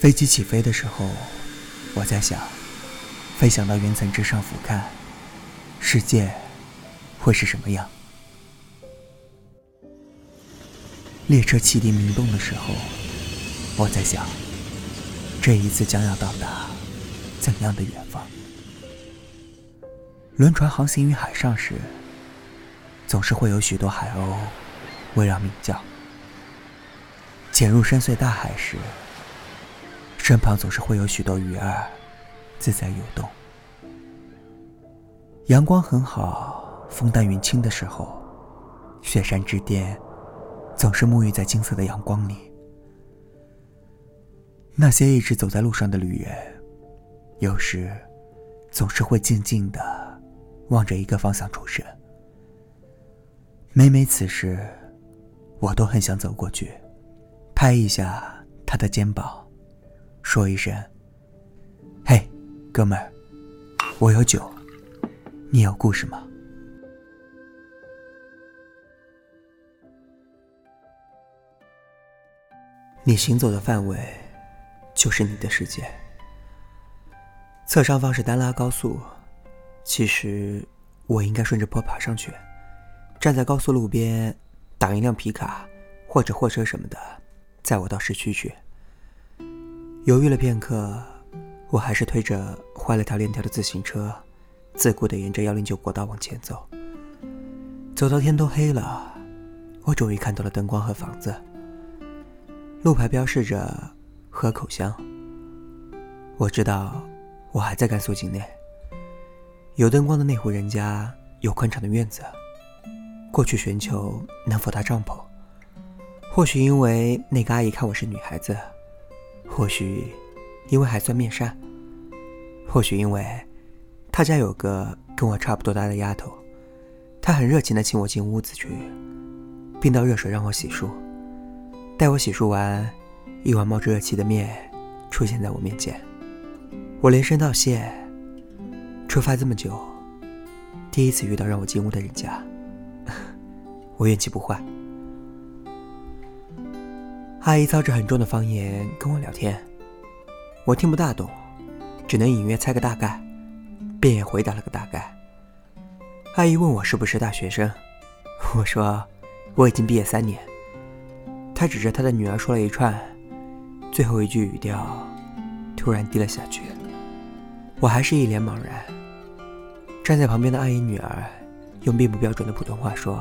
飞机起飞的时候，我在想，飞翔到云层之上俯瞰，世界会是什么样？列车汽笛鸣动的时候，我在想，这一次将要到达怎样的远方？轮船航行于海上时，总是会有许多海鸥围绕鸣叫；潜入深邃大海时，身旁总是会有许多鱼儿自在游动。阳光很好，风淡云轻的时候，雪山之巅总是沐浴在金色的阳光里。那些一直走在路上的旅人，有时总是会静静的望着一个方向出神。每每此时，我都很想走过去，拍一下他的肩膀，说一声：“嘿，哥们儿，我有酒，你有故事吗？”你行走的范围，就是你的世界。侧上方是丹拉高速，其实我应该顺着坡爬上去。站在高速路边，打一辆皮卡或者货车什么的，载我到市区去。犹豫了片刻，我还是推着坏了条链条的自行车，自顾地沿着幺零九国道往前走。走到天都黑了，我终于看到了灯光和房子。路牌标示着河口乡。我知道，我还在甘肃境内。有灯光的那户人家有宽敞的院子。过去寻求能否搭帐篷，或许因为那个阿姨看我是女孩子，或许因为还算面善，或许因为他家有个跟我差不多大的丫头，她很热情地请我进屋子去，并倒热水让我洗漱。待我洗漱完，一碗冒着热气的面出现在我面前，我连声道谢。出发这么久，第一次遇到让我进屋的人家。我运气不坏。阿姨操着很重的方言跟我聊天，我听不大懂，只能隐约猜个大概，便也回答了个大概。阿姨问我是不是大学生，我说我已经毕业三年。她指着她的女儿说了一串，最后一句语调突然低了下去，我还是一脸茫然。站在旁边的阿姨女儿用并不标准的普通话说。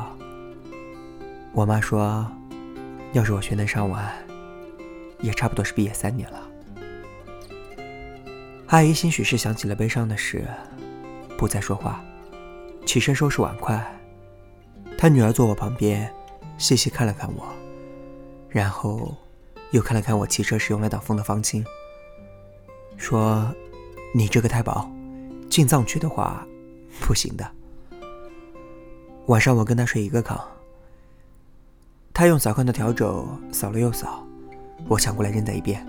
我妈说：“要是我学能上完，也差不多是毕业三年了。”阿姨兴许是想起了悲伤的事，不再说话，起身收拾碗筷。她女儿坐我旁边，细细看了看我，然后又看了看我骑车时用来挡风的方巾，说：“你这个太薄，进藏区的话，不行的。”晚上我跟她睡一个炕。他用扫炕的笤帚扫了又扫，我抢过来扔在一边，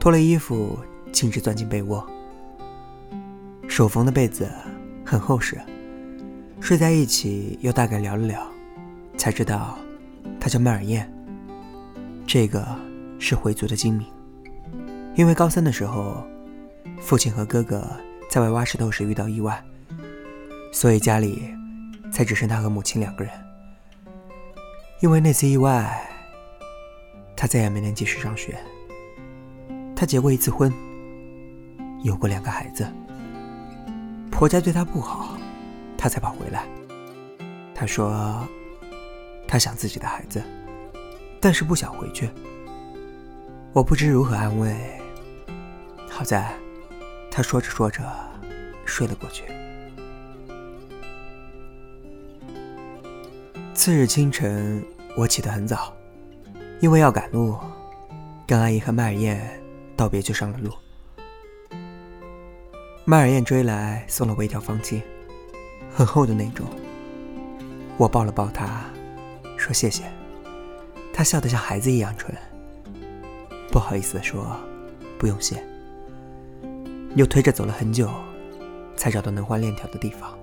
脱了衣服径直钻进被窝。手缝的被子很厚实，睡在一起又大概聊了聊，才知道他叫麦尔燕。这个是回族的精明，因为高三的时候，父亲和哥哥在外挖石头时遇到意外，所以家里才只剩他和母亲两个人。因为那次意外，他再也没能继续上学。他结过一次婚，有过两个孩子。婆家对他不好，他才跑回来。他说，他想自己的孩子，但是不想回去。我不知如何安慰。好在，他说着说着，睡了过去。次日清晨，我起得很早，因为要赶路，跟阿姨和麦尔燕道别就上了路。麦尔燕追来送了我一条方巾，很厚的那种。我抱了抱她，说谢谢。她笑得像孩子一样纯，不好意思地说不用谢。又推着走了很久，才找到能换链条的地方，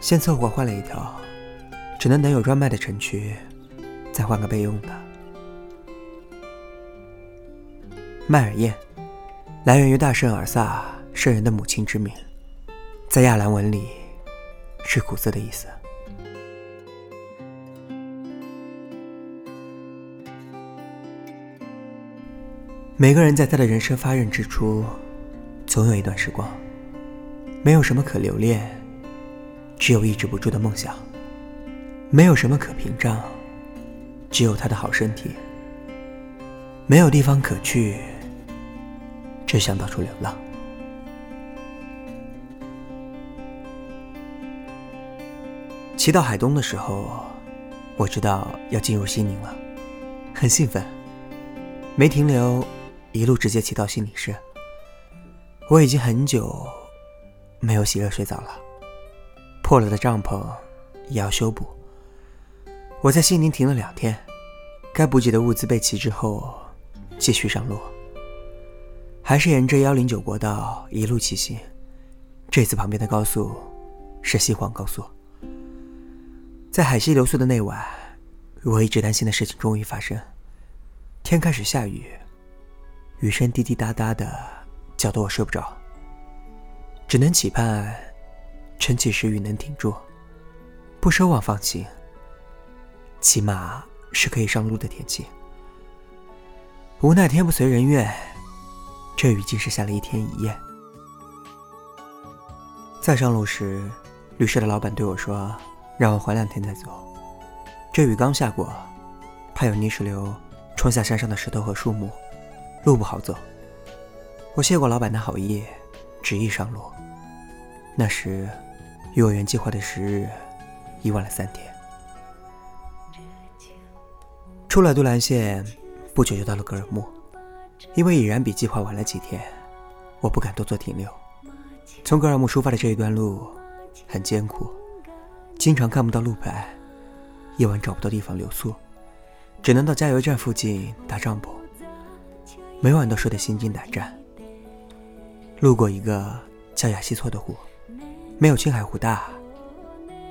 先凑合换了一条。只能等有专卖的城区，再换个备用的。麦尔燕，来源于大圣尔萨圣人的母亲之名，在亚兰文里是苦涩的意思。每个人在他的人生发轫之初，总有一段时光，没有什么可留恋，只有抑制不住的梦想；没有什么可屏障，只有他的好身体；没有地方可去，只想到处流浪。骑到海东的时候，我知道要进入西宁了，很兴奋，没停留。一路直接骑到西宁市。我已经很久没有洗热水澡了，破了的帐篷也要修补。我在西宁停了两天，该补给的物资备齐之后，继续上路。还是沿着幺零九国道一路骑行，这次旁边的高速是西黄高速。在海西留宿的那晚，我一直担心的事情终于发生，天开始下雨。雨声滴滴答答的，搅得我睡不着。只能期盼，晨起时雨能停住，不奢望放晴。起码是可以上路的天气。无奈天不随人愿，这雨竟是下了一天一夜。再上路时，旅社的老板对我说：“让我缓两天再走。”这雨刚下过，怕有泥石流冲下山上的石头和树木。路不好走，我谢过老板的好意，执意上路。那时，与我原计划的时日已晚了三天。出了杜兰县，不久就到了格尔木，因为已然比计划晚了几天，我不敢多做停留。从格尔木出发的这一段路很艰苦，经常看不到路牌，夜晚找不到地方留宿，只能到加油站附近搭帐篷。每晚都睡得心惊胆战。路过一个叫雅西措的湖，没有青海湖大，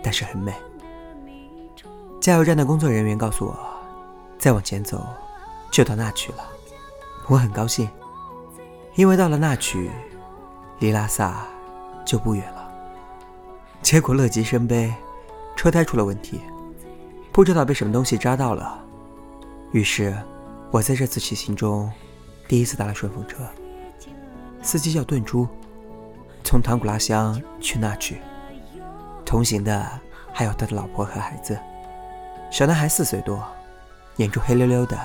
但是很美。加油站的工作人员告诉我，再往前走就到那曲了。我很高兴，因为到了那曲，离拉萨就不远了。结果乐极生悲，车胎出了问题，不知道被什么东西扎到了。于是，我在这次骑行中。第一次搭了顺风车，司机叫顿珠，从唐古拉乡去那曲，同行的还有他的老婆和孩子。小男孩四岁多，眼珠黑溜溜的，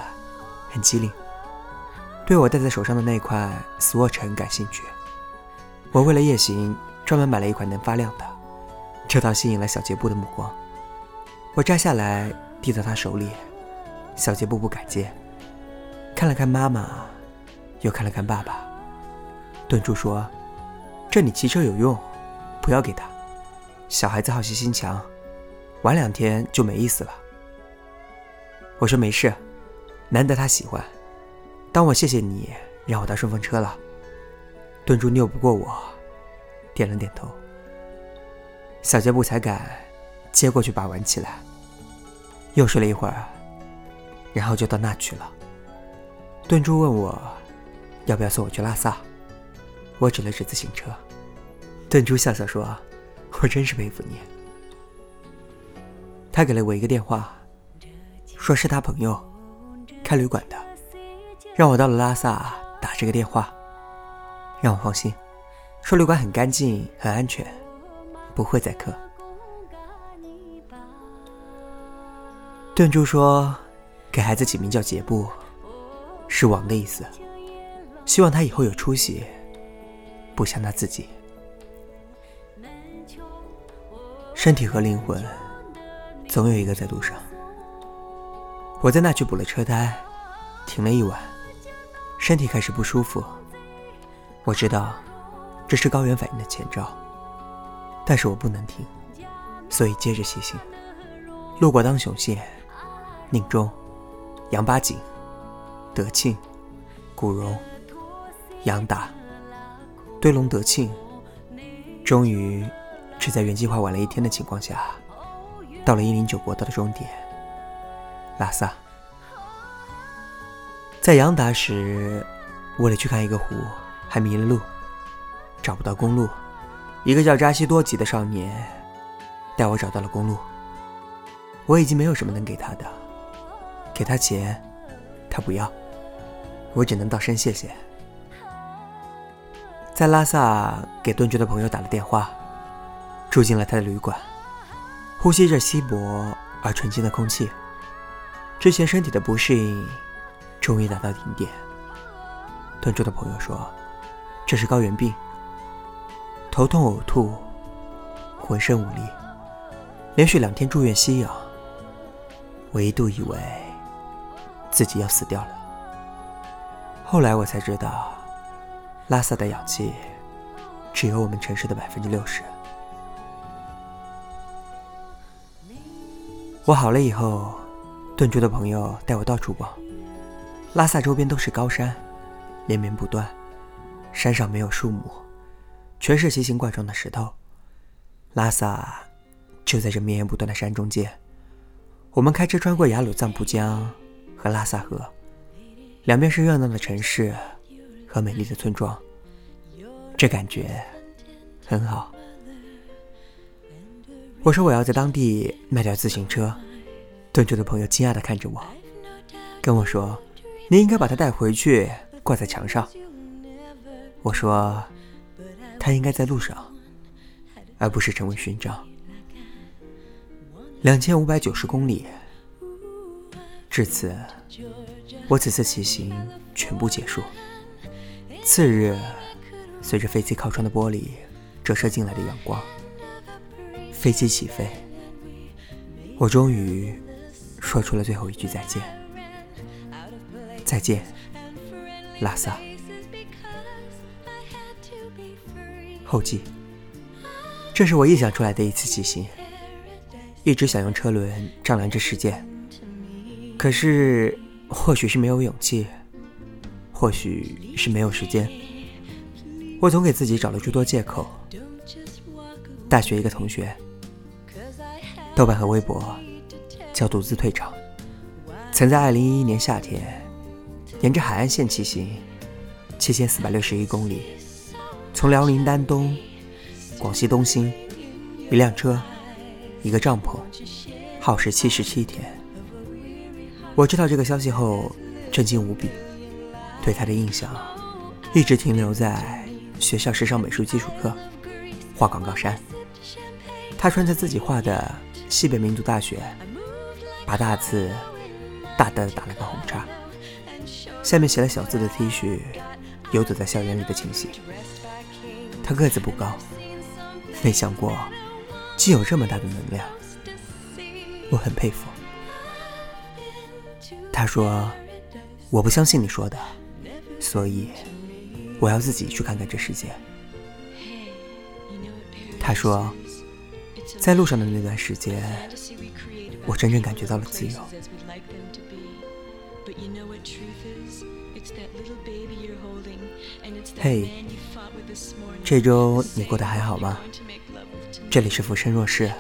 很机灵，对我戴在手上的那块 Swatch 很感兴趣。我为了夜行专门买了一款能发亮的，这倒吸引了小杰布的目光。我摘下来递到他手里，小杰布不敢接，看了看妈妈。又看了看爸爸，顿住说：“这你骑车有用，不要给他。小孩子好奇心强，玩两天就没意思了。”我说：“没事，难得他喜欢，当我谢谢你让我搭顺风车了。”顿住拗不过我，点了点头。小杰布才敢接过去把玩起来。又睡了一会儿，然后就到那去了。顿住问我。要不要送我去拉萨？我指了指自行车。顿珠笑笑说：“ 我真是佩服你。”他给了我一个电话，说是他朋友开旅馆的，让我到了拉萨打这个电话，让我放心，说旅馆很干净、很安全，不会宰客。顿珠说：“给孩子起名叫杰布，是王的意思。”希望他以后有出息，不像他自己。身体和灵魂，总有一个在路上。我在那去补了车胎，停了一晚，身体开始不舒服。我知道这是高原反应的前兆，但是我不能停，所以接着骑行。路过当雄县、宁中、杨八井、德庆、古荣。杨达、堆龙德庆，终于是在原计划晚了一天的情况下，到了一零九国道的终点——拉萨。在杨达时，为了去看一个湖，还迷了路，找不到公路。一个叫扎西多吉的少年带我找到了公路。我已经没有什么能给他的，给他钱，他不要，我只能道声谢谢。在拉萨给顿觉的朋友打了电话，住进了他的旅馆，呼吸着稀薄而纯净的空气。之前身体的不适应终于达到顶点。顿住的朋友说：“这是高原病，头痛呕吐，浑身无力，连续两天住院吸氧。我一度以为自己要死掉了。后来我才知道，拉萨的氧气只有我们城市的百分之六十。我好了以后。”顿住的朋友带我到处逛，拉萨周边都是高山，连绵不断，山上没有树木，全是奇形怪状的石头。拉萨就在这绵延不断的山中间，我们开车穿过雅鲁藏布江和拉萨河，两边是热闹的城市和美丽的村庄，这感觉很好。我说我要在当地卖掉自行车。顿住的朋友惊讶地看着我，跟我说：“你应该把它带回去，挂在墙上。”我说：“它应该在路上，而不是成为勋章。”两千五百九十公里，至此，我此次骑行全部结束。次日，随着飞机靠窗的玻璃折射进来的阳光，飞机起飞，我终于。说出了最后一句再见，再见，拉萨。后记：这是我臆想出来的一次骑行，一直想用车轮丈量这世界，可是或许是没有勇气，或许是没有时间，我总给自己找了诸多借口。大学一个同学，豆瓣和微博。叫独自退场。曾在2011年夏天，沿着海岸线骑行7461公里，从辽宁丹东，广西东兴，一辆车，一个帐篷，耗时七十七天。我知道这个消息后，震惊无比，对他的印象一直停留在学校时尚美术基础课画广告衫，他穿着自己画的西北民族大学。把大字大大的打了个红叉，下面写了小字的 T 恤，游走在校园里的情形。他个子不高，没想过竟有这么大的能量，我很佩服。他说：“我不相信你说的，所以我要自己去看看这世界。”他说：“在路上的那段时间。”我真正感觉到了自由。嘿，这周你过得还好吗？这里是浮生若世，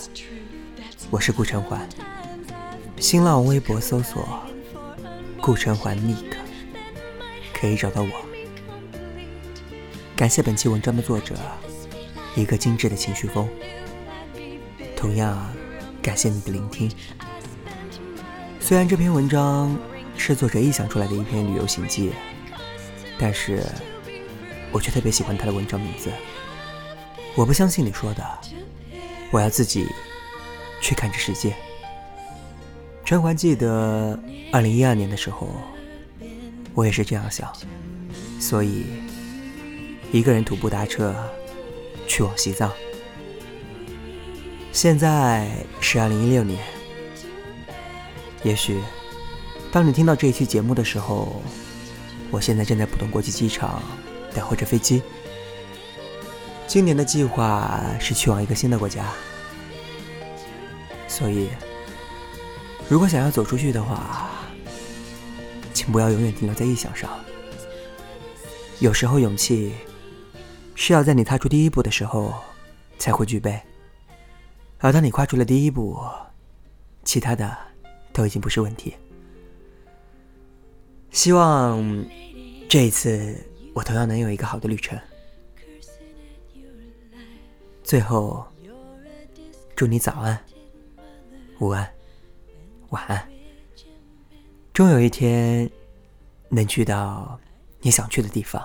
我是顾晨环。新浪微博搜索“顾晨环 Nick”，可以找到我。感谢本期文章的作者，一个精致的情绪风。同样。感谢你的聆听。虽然这篇文章是作者臆想出来的一篇旅游行记，但是我却特别喜欢他的文章名字。我不相信你说的，我要自己去看这世界。陈环记得二零一二年的时候，我也是这样想，所以一个人徒步搭车去往西藏。现在是二零一六年，也许当你听到这一期节目的时候，我现在正在浦东国际机场等候着飞机。今年的计划是去往一个新的国家，所以如果想要走出去的话，请不要永远停留在臆想上。有时候勇气是要在你踏出第一步的时候才会具备。而当你跨出了第一步，其他的都已经不是问题。希望这一次，我同样能有一个好的旅程。最后，祝你早安、午安、晚安。终有一天，能去到你想去的地方。